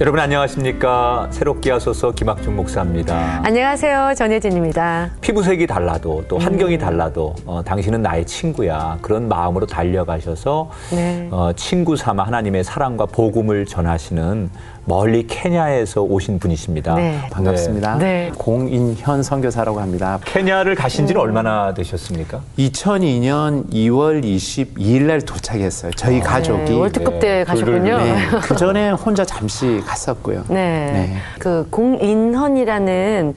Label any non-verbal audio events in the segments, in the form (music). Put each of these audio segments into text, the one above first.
여러분 안녕하십니까 새롭게 하소서 김학중 목사입니다. 안녕하세요. 전혜진입니다. 피부색이 달라도 또 환경이 달라도 어, 당신은 나의 친구야 그런 마음으로 달려가셔서 네. 어, 친구 삼아 하나님의 사랑과 복음을 전하시는 멀리 케냐에서 오신 분이십니다. 네. 반갑습니다. 네. 공인현 선교사라고 합니다. 케냐를 가신 지는 얼마나 되셨습니까? 2002년 2월 22일 날 도착했어요. 저희 가족이. 네, 월드컵 때 네, 가셨군요. 네, 그 전에 혼자 잠시 갔었고요. 네. 네. 그 공인헌이라는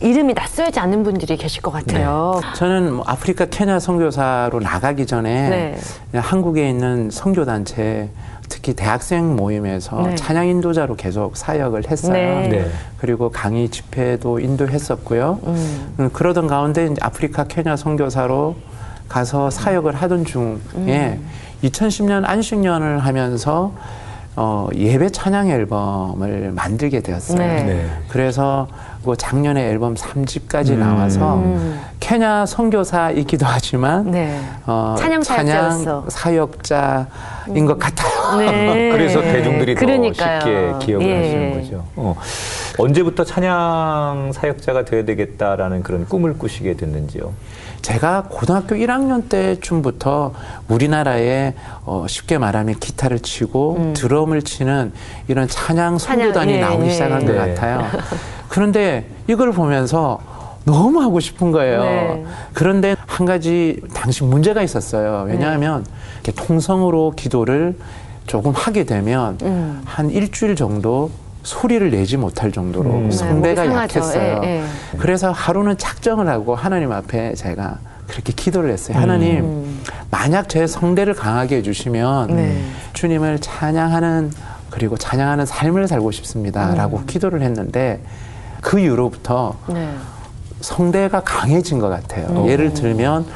이름이 낯설지 않은 분들이 계실 것 같아요. 저는 뭐 아프리카 케냐 선교사로 나가기 전에 네. 한국에 있는 선교 단체 특히 대학생 모임에서 네. 찬양 인도자로 계속 사역을 했어요. 네. 네. 그리고 강의 집회도 인도했었고요. 음. 음, 그러던 가운데 아프리카 케냐 선교사로 가서 사역을 하던 중에 음. 2010년 안식년을 하면서 어, 예배 찬양 앨범을 만들게 되었어요. 네. 네. 그래서 그 작년에 앨범 3집까지 음. 나와서 음. 케냐 선교사이기도 하지만 네. 어, 찬양 사역자였어. 사역자인 것 같아요. 네. (laughs) 그래서 대중들이 그러니까요. 더 쉽게 기억을 예. 하시는 거죠. 어. 언제부터 찬양 사역자가 되어야 되겠다라는 그런 꿈을 꾸시게 됐는지요? 제가 고등학교 1학년 때쯤부터 우리나라에 어, 쉽게 말하면 기타를 치고 드럼을 치는 이런 찬양 선교단이 예, 나오기 예. 시작한 것 네. 같아요. 그런데 이걸 보면서 너무 하고 싶은 거예요. 네. 그런데 한 가지 당시 문제가 있었어요. 왜냐하면 이렇게 통성으로 기도를 조금 하게 되면 음. 한 일주일 정도 소리를 내지 못할 정도로 음. 성대가 네. 약했어요. 예, 예. 그래서 하루는 작정을 하고 하나님 앞에 제가 그렇게 기도를 했어요. 하나님, 음. 만약 제 성대를 강하게 해주시면 네. 주님을 찬양하는 그리고 찬양하는 삶을 살고 싶습니다라고 음. 기도를 했는데 그 이후로부터 네. 성대가 강해진 것 같아요. 음. 예를 들면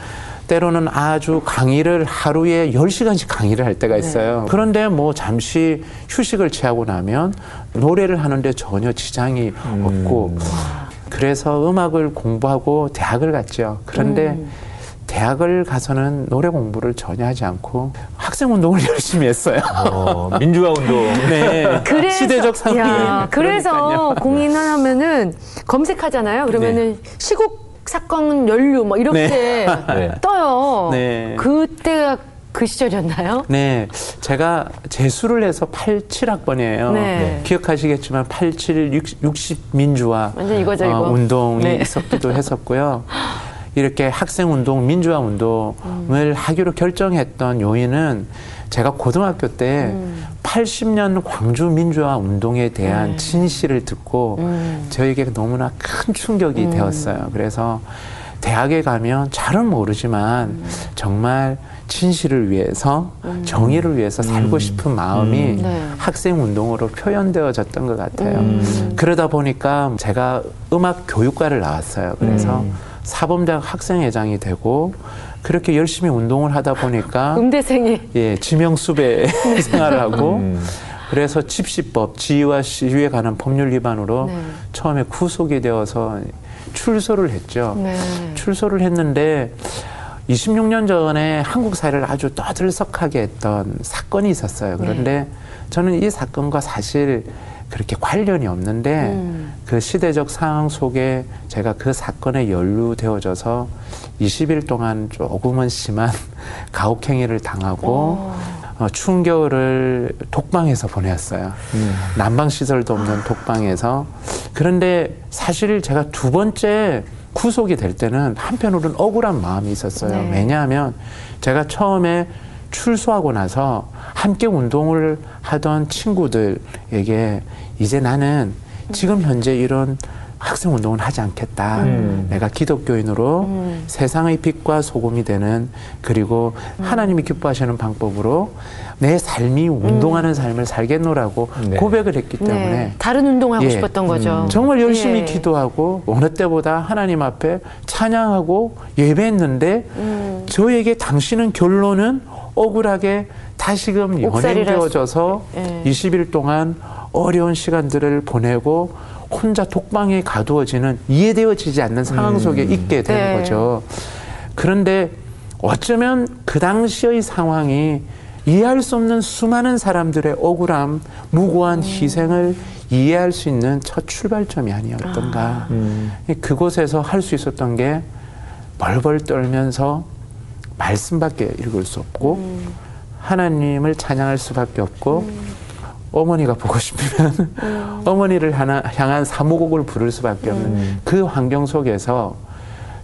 때로는 아주 강의를 하루에 10시간씩 강의를 할 네. 때가 있어요. 그런데 뭐 잠시 휴식을 취하고 나면 노래를 하는데 전혀 지장이 음. 없고 그래서 음악을 공부하고 대학을 갔죠. 그런데 음. 대학을 가서는 노래 공부를 전혀 하지 않고 학생 운동을 (laughs) 열심히 했어요. 어, 민주화 운동. (laughs) 네. 그래서 시대적 상황이 야, 그래서. 공인헌 하면은 검색하잖아요. 그러면은 시국 사건 연루 뭐 이렇게 (laughs) 네. 떠요. 네. 그때가 그 시절이었나요? 네, 제가 재수를 해서 87학번이에요. 네. 기억하시겠지만 87, 60, 60 민주화 완전 이거죠, 이거. 운동이 네. 있었기도 했었고요. (laughs) 이렇게 학생 운동, 민주화 운동을 음. 하기로 결정했던 요인은 제가 고등학교 때 음. 80년 광주 민주화 운동에 대한 네. 진실을 듣고 음. 저에게 너무나 큰 충격이 되었어요. 그래서 대학에 가면 잘은 모르지만 음. 정말 진실을 위해서 정의를 위해서 살고 싶은 마음이 음. 네. 학생 운동으로 표현되어졌던 것 같아요. 음. 그러다 보니까 제가 음악 교육과를 나왔어요. 그래서 음. 사범대학 학생회장이 되고 그렇게 열심히 운동을 하다 보니까 (laughs) 음대생이 예, 지명수배 (laughs) (laughs) 생활을 하고 음. 그래서 집시법, 지휘와 시위에 관한 법률 위반으로 네. 처음에 구속이 되어서 출소를 했죠. 네. 출소를 했는데 26년 전에 한국 사회를 아주 떠들썩하게 했던 사건이 있었어요. 그런데 저는 이 사건과 사실 그렇게 관련이 없는데 음. 그 시대적 상황 속에 제가 그 사건에 연루되어져서 20일 동안 조금은 심한 (laughs) 가혹행위를 당하고 어, 추운 겨울을 독방에서 보냈어요. 음. 난방 시설도 없는 독방에서 그런데 사실 제가 두 번째 구속이 될 때는 한편으로는 억울한 마음이 있었어요. 네. 왜냐하면 제가 처음에 출소하고 나서 함께 운동을 하던 친구들에게 이제 나는 지금 현재 이런 학생 운동을 하지 않겠다. 음. 내가 기독교인으로 음. 세상의 빛과 소금이 되는 그리고 하나님이 기뻐하시는 방법으로 내 삶이 운동하는 삶을 살겠노라고 네. 고백을 했기 때문에 네. 다른 운동하고 예. 싶었던 거죠. 음. 정말 열심히 예. 기도하고 어느 때보다 하나님 앞에 찬양하고 예배했는데 음. 저에게 당신은 결론은 억울하게 다시금 연행되어져서 예. 20일 동안 어려운 시간들을 보내고 혼자 독방에 가두어지는 이해되어지지 않는 상황 음. 속에 있게 되는 네. 거죠. 그런데 어쩌면 그 당시의 상황이 이해할 수 없는 수많은 사람들의 억울함, 무고한 희생을 이해할 수 있는 첫 출발점이 아니었던가. 음. 그곳에서 할 수 있었던 게 벌벌 떨면서 말씀밖에 읽을 수 없고 하나님을 찬양할 수밖에 없고 어머니가 보고 싶으면 어머니를 하나, 향한 사무곡을 부를 수밖에 없는 음. 그 환경 속에서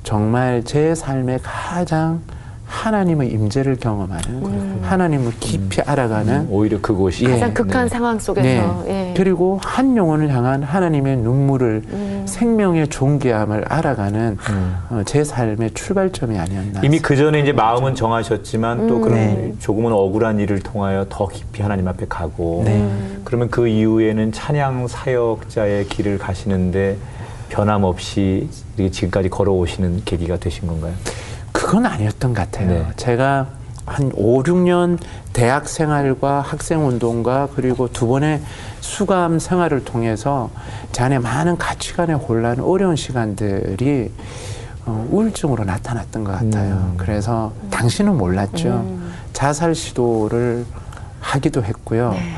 정말 제 삶의 가장 하나님의 임재를 경험하는 하나님을 깊이 알아가는 오히려 그곳이 예. 가장 극한 네. 상황 속에서 네. 예. 그리고 한 영혼을 향한 하나님의 눈물을 음. 생명의 존귀함을 알아가는 음. 어, 제 삶의 출발점이 아니었나. 이미 그 전에 이제 마음은 정하셨지만 또 음. 그런 네. 조금은 억울한 일을 통하여 더 깊이 하나님 앞에 가고 네. 그러면 그 이후에는 찬양 사역자의 길을 가시는데 변함없이 지금까지 걸어오시는 계기가 되신 건가요? 그건 아니었던 것 같아요. 네. 제가 한 5, 6년 대학 생활과 학생 운동과 그리고 두 번의 수감 생활을 통해서 제 안에 많은 가치관의 혼란, 어려운 시간들이 어, 우울증으로 나타났던 것 같아요. 음. 그래서 당신은 몰랐죠. 음. 자살 시도를 하기도 했고요. 네.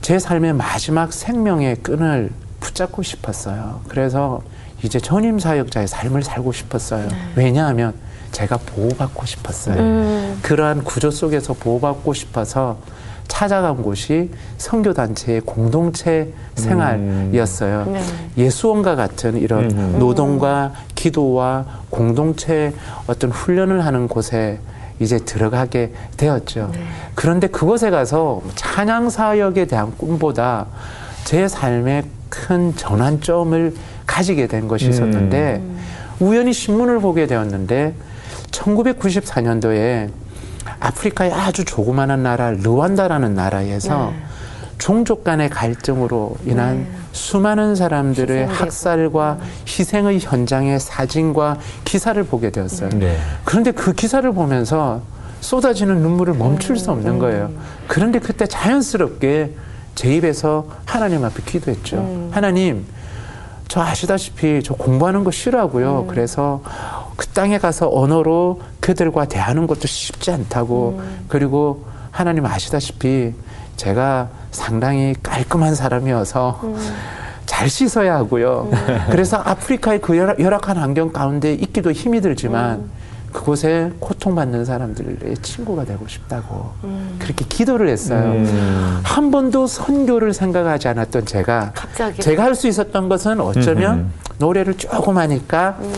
제 삶의 마지막 생명의 끈을 붙잡고 싶었어요. 그래서 이제 전임 사역자의 삶을 살고 싶었어요. 왜냐하면 제가 보호받고 싶었어요. 음. 그러한 구조 속에서 보호받고 싶어서 찾아간 곳이 선교단체의 공동체 생활이었어요. 네. 예수원과 같은 이런 음. 노동과 기도와 공동체 어떤 훈련을 하는 곳에 이제 들어가게 되었죠. 네. 그런데 그곳에 가서 찬양 사역에 대한 꿈보다 제 삶의 큰 전환점을 가지게 된 것이 있었는데 음. 우연히 신문을 보게 되었는데 1994년도에 아프리카의 아주 조그마한 나라 르완다라는 나라에서 네. 종족 간의 갈등으로 인한 네. 수많은 사람들의 희생되고. 학살과 희생의 현장의 사진과 기사를 보게 되었어요. 네. 그런데 그 기사를 보면서 쏟아지는 눈물을 멈출 수 음. 없는 거예요. 그런데 그때 자연스럽게 제 입에서 하나님 앞에 기도했죠. 음. 하나님, 저 아시다시피 저 공부하는 거 싫어하고요. 그래서 그 땅에 가서 언어로 그들과 대하는 것도 쉽지 않다고. 그리고 하나님 아시다시피 제가 상당히 깔끔한 사람이어서 잘 씻어야 하고요. 그래서 아프리카의 그 열악- 열악한 환경 가운데 있기도 힘이 들지만 그곳에 고통받는 사람들의 친구가 되고 싶다고 그렇게 기도를 했어요. 음. 한 번도 선교를 생각하지 않았던 제가 갑자기 제가 할 수 있었던 것은 어쩌면 음흠. 노래를 조금 하니까 음.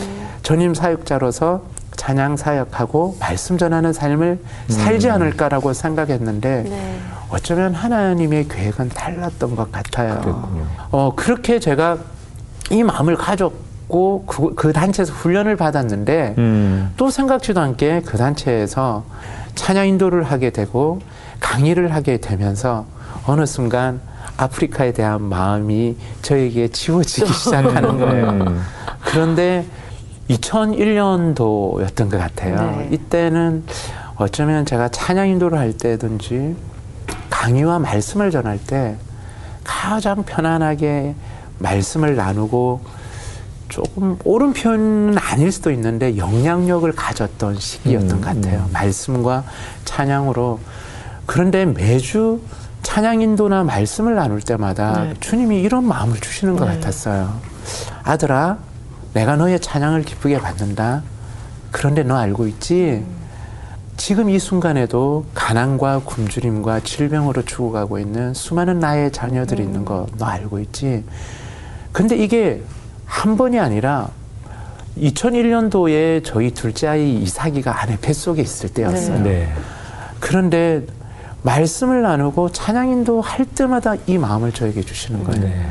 전임 사역자로서 찬양 사역하고 말씀 전하는 삶을 살지 않을까라고 생각했는데 네. 어쩌면 하나님의 계획은 달랐던 것 같아요. 그랬군요. 어, 그렇게 제가 이 마음을 가졌고 그, 그 단체에서 훈련을 받았는데 음. 또 생각지도 않게 그 단체에서 찬양 인도를 하게 되고 강의를 하게 되면서 어느 순간 아프리카에 대한 마음이 저에게 지워지기 (laughs) 시작하는 거예요. 음. 그런데 2001년도였던 것 같아요. 네. 이때는 어쩌면 제가 찬양 인도를 할 때든지 강의와 말씀을 전할 때 가장 편안하게 말씀을 나누고 조금 옳은 표현은 아닐 수도 있는데 영향력을 가졌던 시기였던 음, 것 같아요. 말씀과 찬양으로. 그런데 매주 찬양 인도나 말씀을 나눌 때마다 네. 주님이 이런 마음을 주시는 것 네. 같았어요. 아들아, 내가 너의 찬양을 기쁘게 받는다. 그런데 너 알고 있지? 지금 이 순간에도 가난과 굶주림과 질병으로 죽어가고 있는 수많은 나의 자녀들이 있는 거 너 알고 있지? 근데 이게 한 번이 아니라 2001년도에 저희 둘째 아이 이삭이가 아내 뱃속에 있을 때였어요. 네. 그런데 말씀을 나누고 찬양인도 할 때마다 이 마음을 저에게 주시는 거예요. 네.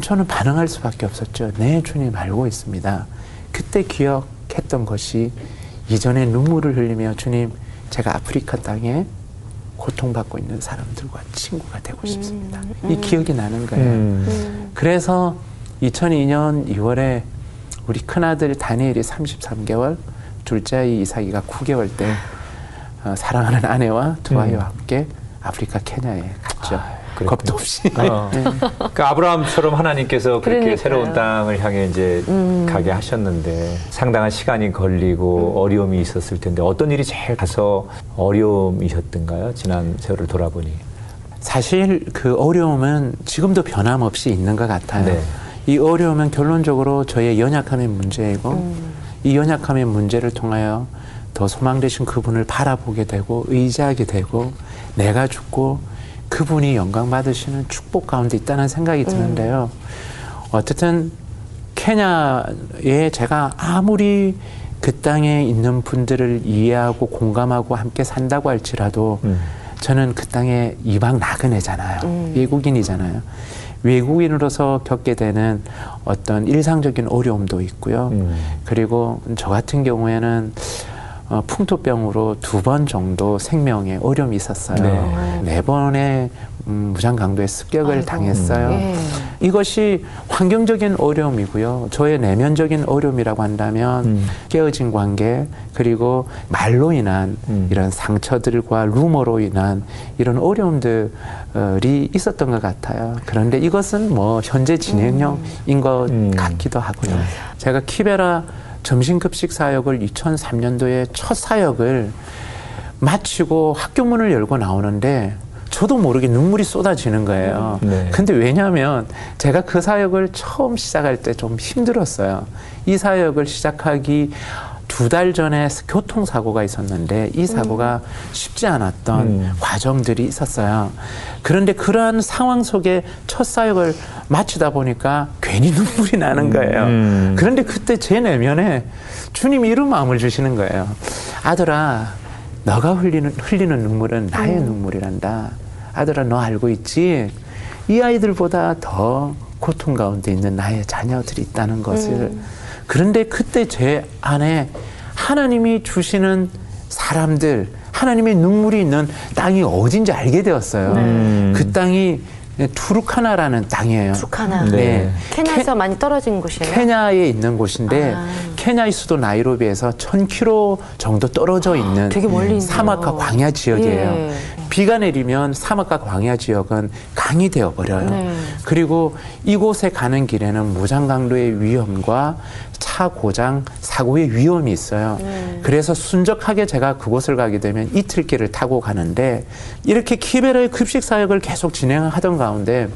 저는 반응할 수밖에 없었죠. 네, 주님 알고 있습니다. 그때 기억했던 것이 이전에 눈물을 흘리며 주님, 제가 아프리카 땅에 고통받고 있는 사람들과 친구가 되고 싶습니다. 이 기억이 나는 거예요. 음. 음. 그래서 2002년 2월에 우리 큰아들 다니엘이 33개월, 둘째 아이 이삭이가 9개월 때 어, 사랑하는 아내와 두 음. 아이와 함께 아프리카 케냐에 갔죠. 그랬군요. 겁도 없이. 어. 그러니까 아브라함처럼 하나님께서 그렇게 그러니까요. 새로운 땅을 향해 이제 음. 가게 하셨는데 상당한 시간이 걸리고 어려움이 있었을 텐데 어떤 일이 제일 가서 어려움이셨던가요? 지난 세월을 돌아보니. 사실 그 어려움은 지금도 변함없이 있는 것 같아요. 네. 이 어려움은 결론적으로 저의 연약함의 문제이고 음. 이 연약함의 문제를 통하여 더 소망 되신 그분을 바라보게 되고 의지하게 되고 내가 죽고 그분이 영광 받으시는 축복 가운데 있다는 생각이 드는데요. 어쨌든 케냐에 제가 아무리 그 땅에 있는 분들을 이해하고 공감하고 함께 산다고 할지라도 음. 저는 그 땅에 이방 나그네잖아요. 외국인이잖아요. 외국인으로서 겪게 되는 어떤 일상적인 어려움도 있고요. 음. 그리고 저 같은 경우에는 어, 풍토병으로 두 번 정도 생명에 어려움이 있었어요. 네. 네 번의 음, 무장 강도의 습격을 아이고. 당했어요. 예. 이것이 환경적인 어려움이고요. 저의 내면적인 어려움이라고 한다면 음. 깨어진 관계 그리고 말로 인한 음. 이런 상처들과 루머로 인한 이런 어려움들이 있었던 것 같아요. 그런데 이것은 뭐 현재 진행형인 것 음. 같기도 하고요. 제가 키베라 점심급식 사역을 2003년도에 첫 사역을 마치고 학교 문을 열고 나오는데 저도 모르게 눈물이 쏟아지는 거예요. 네. 근데 왜냐하면 제가 그 사역을 처음 시작할 때 좀 힘들었어요. 이 사역을 시작하기 두 달 전에 교통사고가 있었는데 이 사고가 쉽지 않았던 음. 과정들이 있었어요. 그런데 그러한 상황 속에 첫 사역을 마치다 보니까 괜히 눈물이 나는 거예요. 음. 그런데 그때 제 내면에 주님이 이런 마음을 주시는 거예요. 아들아, 너가 흘리는, 흘리는 눈물은 나의 눈물이란다. 아들아, 너 알고 있지? 이 아이들보다 더 고통 가운데 있는 나의 자녀들이 있다는 것을. 그런데 그때 제 안에 하나님이 주시는 사람들, 하나님의 눈물이 있는 땅이 어딘지 알게 되었어요. 음. 그 땅이 투르카나라는 땅이에요. 투르카나. 네. 케냐에서 많이 떨어진 곳이에요. 케냐에 있는 곳인데 아. 케냐의 수도 나이로비에서 1000km 정도 떨어져 있는 되게 멀리 있네요. 사막과 광야 지역이에요. 예. 비가 내리면 사막과 광야 지역은 강이 되어 버려요. 네. 그리고 이곳에 가는 길에는 무장 강도의 위험과 차 고장 사고의 위험이 있어요. 네. 그래서 순적하게 제가 그곳을 가게 되면 이틀 길을 타고 가는데 이렇게 키베라의 급식 사역을 계속 진행하던 가운데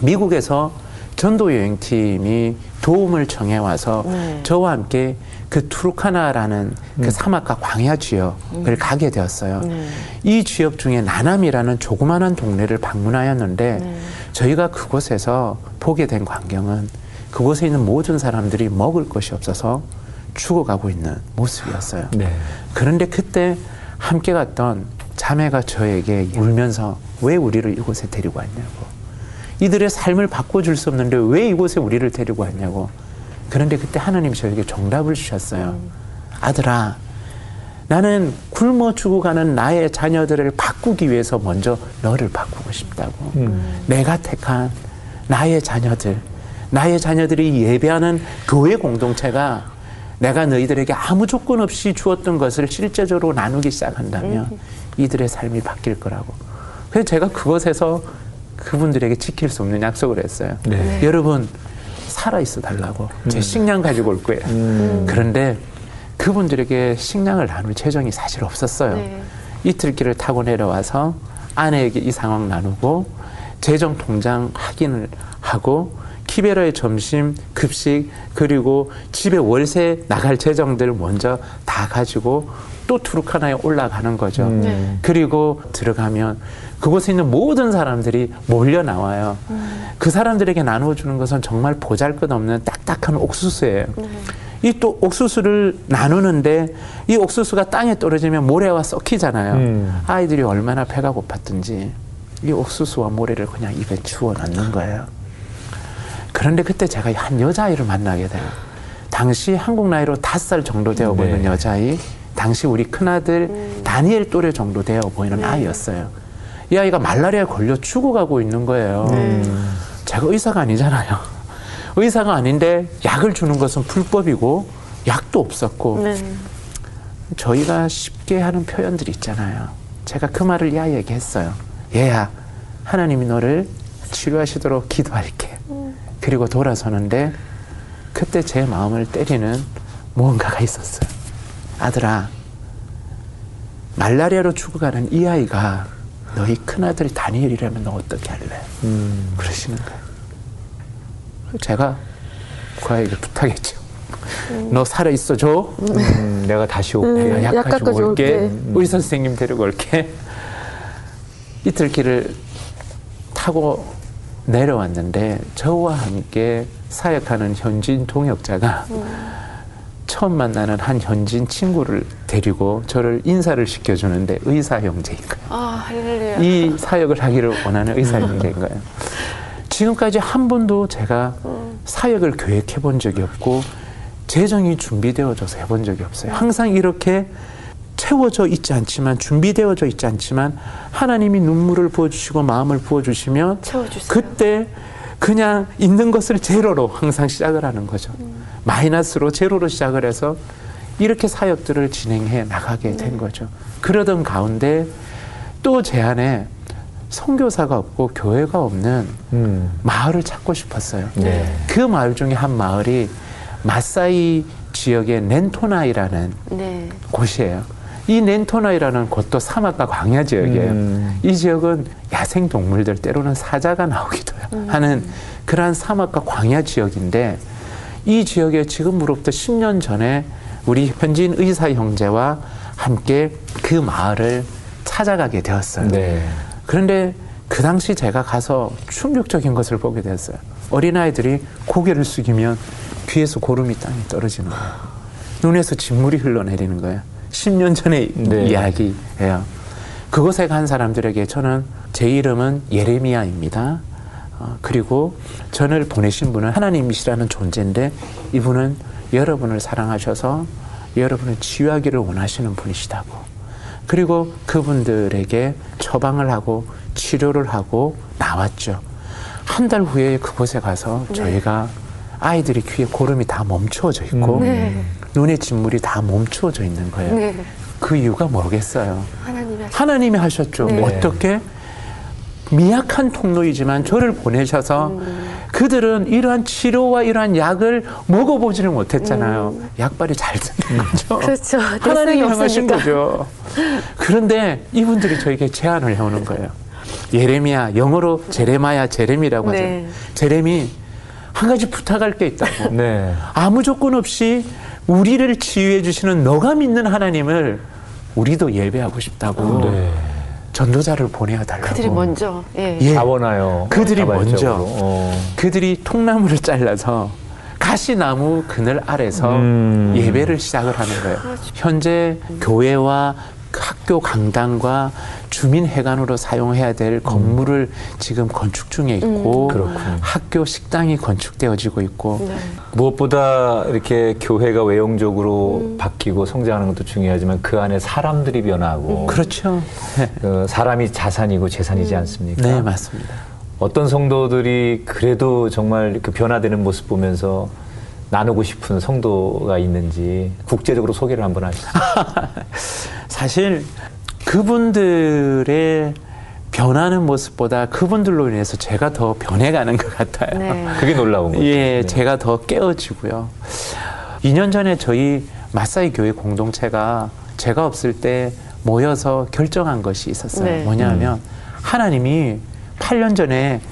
미국에서 전도 여행팀이 도움을 청해 와서 네. 저와 함께 그 투르카나라는 그 사막과 광야 지역을 가게 되었어요. 네. 이 지역 중에 나남이라는 조그마한 동네를 방문하였는데 네. 저희가 그곳에서 보게 된 광경은 그곳에 있는 모든 사람들이 먹을 것이 없어서 죽어가고 있는 모습이었어요. 네. 그런데 그때 함께 갔던 자매가 저에게 울면서 왜 우리를 이곳에 데리고 왔냐고. 이들의 삶을 바꿔줄 수 없는데 왜 이곳에 우리를 데리고 왔냐고. 그런데 그때 하나님이 저에게 정답을 주셨어요. 아들아, 나는 굶어 죽어가는 나의 자녀들을 바꾸기 위해서 먼저 너를 바꾸고 싶다고. 내가 택한 나의 자녀들, 나의 자녀들이 예배하는 교회 공동체가 내가 너희들에게 아무 조건 없이 주었던 것을 실제적으로 나누기 시작한다면 이들의 삶이 바뀔 거라고. 그래서 제가 그것에서 그분들에게 지킬 수 없는 약속을 했어요. 네. 여러분, 살아 있어 달라고. 제 식량 가지고 올 거예요. 그런데 그분들에게 식량을 나눌 재정이 사실 없었어요. 네. 이틀길을 타고 내려와서 아내에게 이 상황 나누고 재정 통장 확인을 하고 키베라의 점심 급식 그리고 집에 월세 나갈 재정들 먼저 다 가지고 또 투르카나에 올라가는 거죠. 네. 그리고 들어가면 그곳에 있는 모든 사람들이 몰려 나와요. 그 사람들에게 나누어주는 것은 정말 보잘 것 없는 딱딱한 옥수수예요. 이 또 옥수수를 나누는데 이 옥수수가 땅에 떨어지면 모래와 썩히잖아요. 음. 아이들이 얼마나 배가 고팠든지 이 옥수수와 모래를 그냥 입에 주워 넣는 거예요. 그런데 그때 제가 한 여자아이를 만나게 돼요. 당시 한국 나이로 다섯 살 정도 되어 네. 보이는 여자아이, 당시 우리 큰아들 다니엘 또래 정도 되어 보이는 아이였어요. 이 아이가 말라리아에 걸려 죽어가고 있는 거예요. 제가 의사가 아니잖아요. (laughs) 의사가 아닌데 약을 주는 것은 불법이고 약도 없었고 네. 저희가 쉽게 하는 표현들이 있잖아요. 제가 그 말을 이 아이에게 했어요. 얘야, 하나님이 너를 치료하시도록 기도할게. 그리고 돌아서는데 그때 제 마음을 때리는 무언가가 있었어요. 아들아, 말라리아로 죽어가는 이 아이가 너희 큰아들이 다니엘이라면 너 어떻게 할래? 음. 그러시는 거예요. 제가 그 아이에게 부탁했죠. 너 살아있어 줘. 음, 내가 다시 올게. 음. 약약 가지고 가지고 올게. 올게. 의사 선생님 데리고 올게. 이틀 길을 타고 내려왔는데 저와 함께 사역하는 현지인 동역자가 처음 만나는 한 현지인 친구를 데리고 저를 인사를 시켜주는데 의사 형제인 거예요. 아, 할렐루야. 이 사역을 하기를 원하는 의사 형제인 거예요. 지금까지 한 번도 제가 사역을 계획해 본 적이 없고 재정이 준비되어져서 해본 적이 없어요. 항상 이렇게 채워져 있지 않지만 준비되어져 있지 않지만 하나님이 눈물을 부어주시고 마음을 부어주시면 채워주세요. 그때 그냥 있는 것을 제로로 항상 시작을 하는 거죠. 마이너스로 제로로 시작을 해서 이렇게 사역들을 진행해 나가게 된 거죠. 그러던 가운데 또 제 안에 선교사가 없고 교회가 없는 음. 마을을 찾고 싶었어요. 네. 그 마을 중에 한 마을이 마사이 지역의 넨토나이라는 네. 곳이에요. 이 넨토나이라는 곳도 사막과 광야 지역이에요. 음. 이 지역은 야생 동물들 때로는 사자가 나오기도 하는 그러한 사막과 광야 지역인데 이 지역에 지금으로부터 10년 전에 우리 현지인 의사 형제와 함께 그 마을을 찾아가게 되었어요. 네. 그런데 그 당시 제가 가서 충격적인 것을 보게 됐어요. 어린아이들이 고개를 숙이면 귀에서 고름이 땅에 떨어지는 거예요. 눈에서 진물이 흘러내리는 거예요. 10년 전의 네. 이야기예요. 그곳에 간 사람들에게 저는 제 이름은 예레미야입니다. 어, 그리고 저를 보내신 분은 하나님이시라는 존재인데 이분은 여러분을 사랑하셔서 여러분을 치유하기를 원하시는 분이시다고. 그리고 그분들에게 처방을 하고 치료를 하고 나왔죠. 한 달 후에 그곳에 가서 저희가 아이들이 귀에 고름이 다 멈추어져 있고 음. 네. 눈에 진물이 다 멈추어져 있는 거예요. 네. 그 이유가 뭐겠어요? 하나님이 하셨죠. 네. 어떻게? 미약한 통로이지만 저를 보내셔서 그들은 이러한 치료와 이러한 약을 먹어보지를 못했잖아요. 약발이 잘 듣는 (laughs) 거죠. 그렇죠. 하나님이 대상이 향하신. 거죠. 그런데 이분들이 저에게 제안을 해오는 거예요. 예레미야, 영어로 제레마야, 제레미라고 하죠. 네. 제레미, 한 가지 부탁할 게 있다고. (laughs) 네. 아무 조건 없이 우리를 치유해 주시는 너가 믿는 하나님을 우리도 예배하고 싶다고 네. 전도자를 보내야 달라고. 그들이 먼저. 예. 예. 자원하여. 그들이. 먼저. 어. 그들이 통나무를 잘라서 가시나무 그늘 아래서 음. 예배를 시작을 하는 거예요. 현재 교회와 학교 강당과 주민회관으로 사용해야 될 건물을 지금 건축 중에 있고 그렇군요. 학교 식당이 건축되어지고 있고 네. 무엇보다 이렇게 교회가 외형적으로 바뀌고 성장하는 것도 중요하지만 그 안에 사람들이 변하고 그렇죠. 네, 그 사람이 자산이고 재산이지 않습니까? 네 맞습니다. 어떤 성도들이 그래도 정말 그 변화되는 모습 보면서 나누고 싶은 성도가 있는지 국제적으로 소개를 한번 하시죠. (laughs) 사실 그분들의 변하는 모습보다 그분들로 인해서 제가 더 변해가는 것 같아요. 네. (laughs) 그게 놀라운 거죠. 예, 네. 제가 더 깨어지고요. 2년 전에 저희 마사이 교회 공동체가 제가 없을 때 모여서 결정한 것이 있었어요. 네. 뭐냐면 하나님이 8년 전에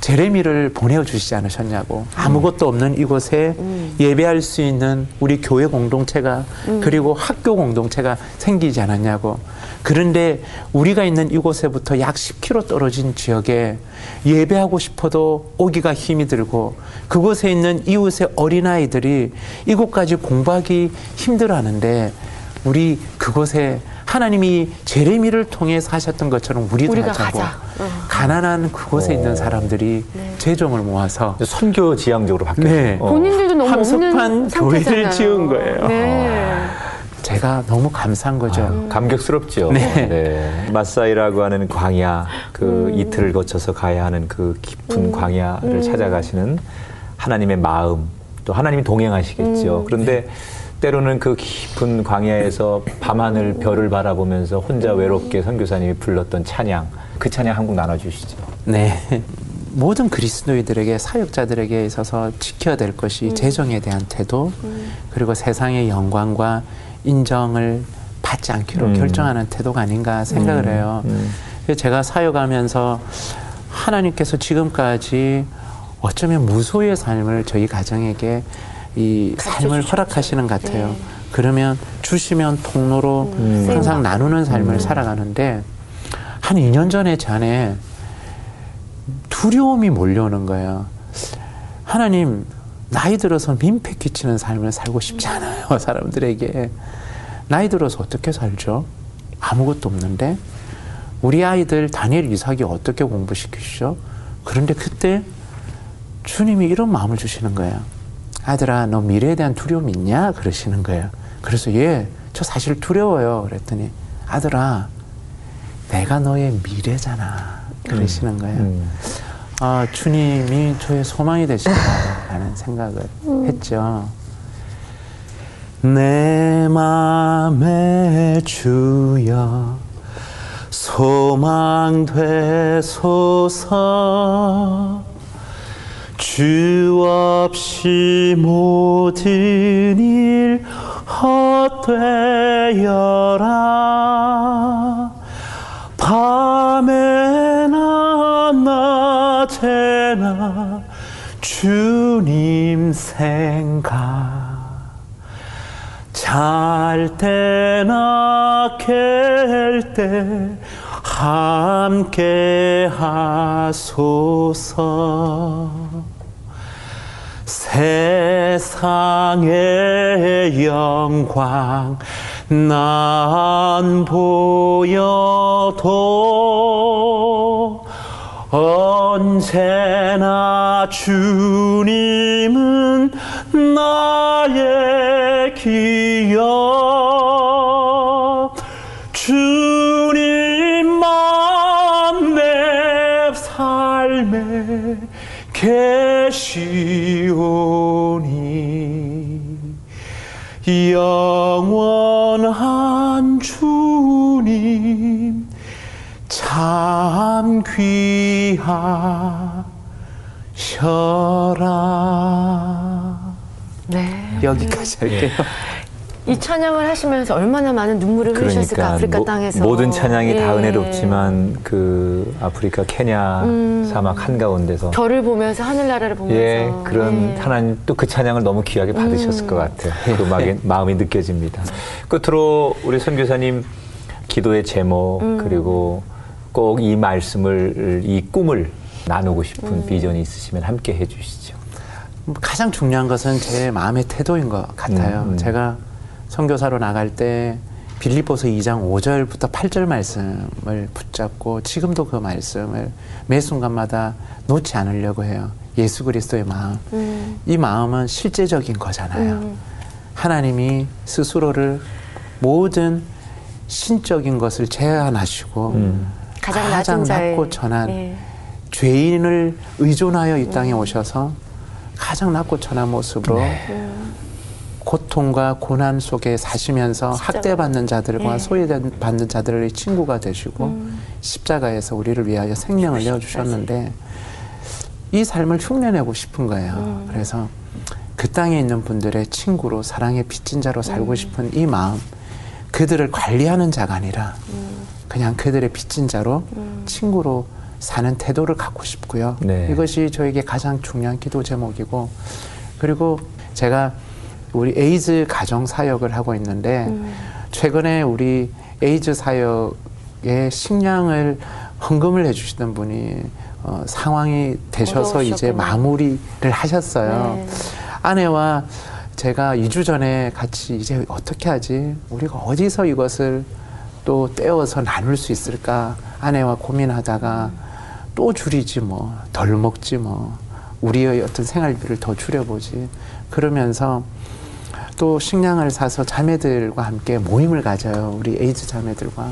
제레미를 보내주시지 않으셨냐고. 아무것도 없는 이곳에 예배할 수 있는 우리 교회 공동체가 그리고 학교 공동체가 생기지 않았냐고. 그런데 우리가 있는 이곳에부터 약 10km 떨어진 지역에 예배하고 싶어도 오기가 힘이 들고 그곳에 있는 이웃의 어린아이들이 이곳까지 공부하기 힘들어하는데 우리 그곳에 하나님이 제레미를 통해서 하셨던 것처럼 우리도 우리가 하자고 가자. 어. 가난한 그곳에 오. 있는 사람들이 재정을 모아서 선교 지향적으로 바뀌었어요. 네. 어. 본인들도 너무 없는 교회를. 지은 거예요. 네. 제가 너무 감사한 거죠. 아유, 감격스럽죠. 네. 네. 마사이라고 하는 광야, 그 음. 이틀을 거쳐서 가야 하는 그 깊은 광야를 찾아가시는 하나님의 마음, 또 하나님이 동행하시겠죠. 음. 그런데 때로는 그 깊은 광야에서 밤하늘 별을 바라보면서 혼자 외롭게 선교사님이 불렀던 찬양 그 찬양 한 곡 나눠주시죠. 네. 모든 그리스도인들에게 사역자들에게 있어서 지켜야 될 것이 재정에 대한 태도 그리고 세상의 영광과 인정을 받지 않기로 음. 결정하는 태도가 아닌가 생각을 음, 해요. 음. 제가 사역하면서 하나님께서 지금까지 어쩌면 무소의 삶을 저희 가정에게 이 삶을. 허락하시는 것 같아요. 네. 그러면 주시면 통로로 음. 항상 나누는 삶을 음. 살아가는데 한 2년 전에 제 안에 두려움이 몰려오는 거예요. 하나님, 나이 들어서 민폐 끼치는 삶을 살고 싶지 않아요, (laughs) 사람들에게. 나이 들어서 어떻게 살죠? 아무것도 없는데? 우리 아이들 다니엘 이삭이 어떻게 공부시키시죠? 그런데 그때 주님이 이런 마음을 주시는 거예요. 아들아, 너 미래에 대한 두려움이 있냐? 그러시는 거예요. 그래서 예, 저 사실 두려워요. 그랬더니 아들아, 내가 너의 미래잖아. 그러시는 거예요. 음. 아, 주님이 저의 소망이 되시다라는 생각을 했죠. 내 맘에 주여 소망 되소서 주 없이 모든 일 헛되어라. 밤에나 낮에나 주님 생각. 잘 때나 깰 때 함께 하소서 세상의 영광 난 보여도 언제나 주님은 나의 기억 주님만 내 삶에 계시오니 영원한 주님 참 귀하셔라 네. 여기까지 할게요. 이 찬양을 하시면서 얼마나 많은 눈물을 흘리셨을까 아프리카 모- 땅에서 모든 찬양이 다 예. 은혜롭지만 그 아프리카 케냐 음. 사막 한 가운데서 별을 보면서 하늘나라를 보면서 예 그런 예. 하나님 또 그 찬양을 너무 귀하게 받으셨을 음. 것 같아요. 그 마음이, (laughs) 마음이 느껴집니다. 끝으로 우리 선교사님 기도의 제목 음. 그리고 꼭 이 말씀을 이 꿈을 나누고 싶은 음. 비전이 있으시면 함께 해주시죠. 가장 중요한 것은 제 마음의 태도인 것 같아요. 음, 음. 제가 선교사로 나갈 때 빌립보서 2장 5절부터 8절 말씀을 붙잡고 지금도 그 말씀을 매 순간마다 놓지 않으려고 해요. 예수 그리스도의 마음. 음. 이 마음은 실제적인 거잖아요. 음. 하나님이 스스로를 모든 신적인 것을 제한하시고 음. 가장 자의 낮고 천한 예. 죄인을 의존하여 이 땅에 오셔서 가장 낮고 천한 모습으로 음. 고통과 고난 속에 사시면서. 학대받는 자들과 예. 소외받는 자들의 친구가 되시고 음. 십자가에서 우리를 위하여 생명을 내어주셨는데 이 삶을 흉내내고 싶은 거예요. 음. 그래서 그 땅에 있는 분들의 친구로 사랑의 빚진 자로 살고 음. 싶은 이 마음 그들을 관리하는 자가 아니라 음. 그냥 그들의 빚진 자로 음. 친구로 사는 태도를 갖고 싶고요. 네. 이것이 저에게 가장 중요한 기도 제목이고 그리고 제가 우리 에이즈 가정 사역을 하고 있는데 음. 최근에 우리 에이즈 사역에 식량을 헌금을 해주시던 분이 어, 상황이 되셔서 이제 어려우셨구나. 마무리를 하셨어요. 네. 아내와 제가 2주 전에 같이 이제 어떻게 하지? 우리가 어디서 이것을 또 떼어서 나눌 수 있을까? 아내와 고민하다가 또 줄이지 뭐, 덜 먹지 뭐, 우리의 어떤 생활비를 더 줄여보지. 그러면서 또 식량을 사서 자매들과 함께 모임을 가져요. 우리 에이즈 자매들과.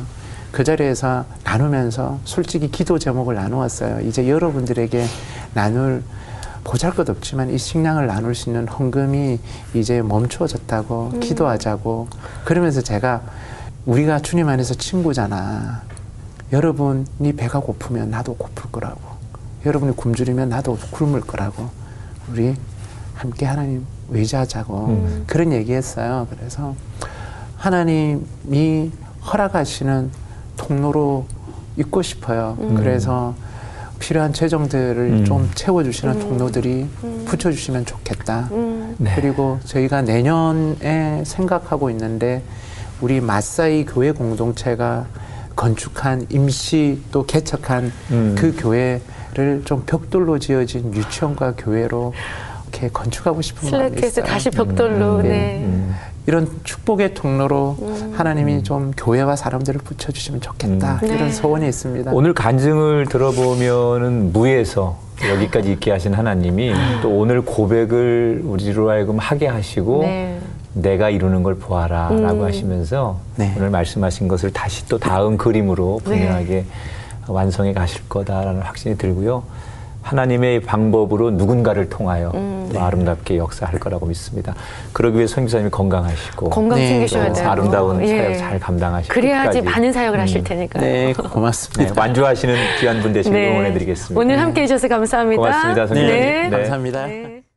그 자리에서 나누면서 솔직히 기도 제목을 나누었어요. 이제 여러분들에게 나눌 보잘 것 없지만 이 식량을 나눌 수 있는 헌금이 이제 멈추어졌다고 기도하자고 그러면서 제가 우리가 주님 안에서 친구잖아. 여러분이 배가 고프면 나도 고플 거라고. 여러분이 굶주리면 나도 굶을 거라고. 우리 함께 하나님 의지하자고 음. 그런 얘기했어요. 그래서 하나님이 허락하시는 통로로 있고 싶어요. 그래서 필요한 재정들을 음. 좀 채워주시는 통로들이 붙여주시면 좋겠다. 음. 네. 그리고 저희가 내년에 생각하고 있는데 우리 마사이 교회 공동체가 건축한 임시 또 개척한 음. 그 교회를 좀 벽돌로 지어진 유치원과 교회로 이렇게 건축하고 싶은 마음이 슬랙해서 있어요. 다시 벽돌로. 음, 네. 네. 음. 이런 축복의 통로로 음. 하나님이 좀 교회와 사람들을 붙여주시면 좋겠다 음. 이런 네. 소원이 있습니다. 오늘 간증을 들어보면은 무에서 여기까지 있게 하신 하나님이 또 오늘 고백을 우리로 하여금 하게 하시고 네. 내가 이루는 걸 보아라라고 음. 하시면서 네. 오늘 말씀하신 것을 다시 또 다음 그림으로 네. 분명하게 완성해 가실 거다라는 확신이 들고요. 하나님의 방법으로 누군가를 통하여 음. 또 아름답게 역사할 거라고 믿습니다. 그러기 위해 선교사님이 건강하시고 건강 네, 챙기셔야 또 돼요. 아름다운 예. 사역 잘 감당하시고 그래야지 끝까지. 많은 사역을 음. 하실 테니까요. 네, 고맙습니다. 네, 완주하시는 귀한 분 되시길 네. 응원해 드리겠습니다. 오늘 함께 해 주셔서 감사합니다. 고맙습니다, 선생님. 네. 감사합니다. 네.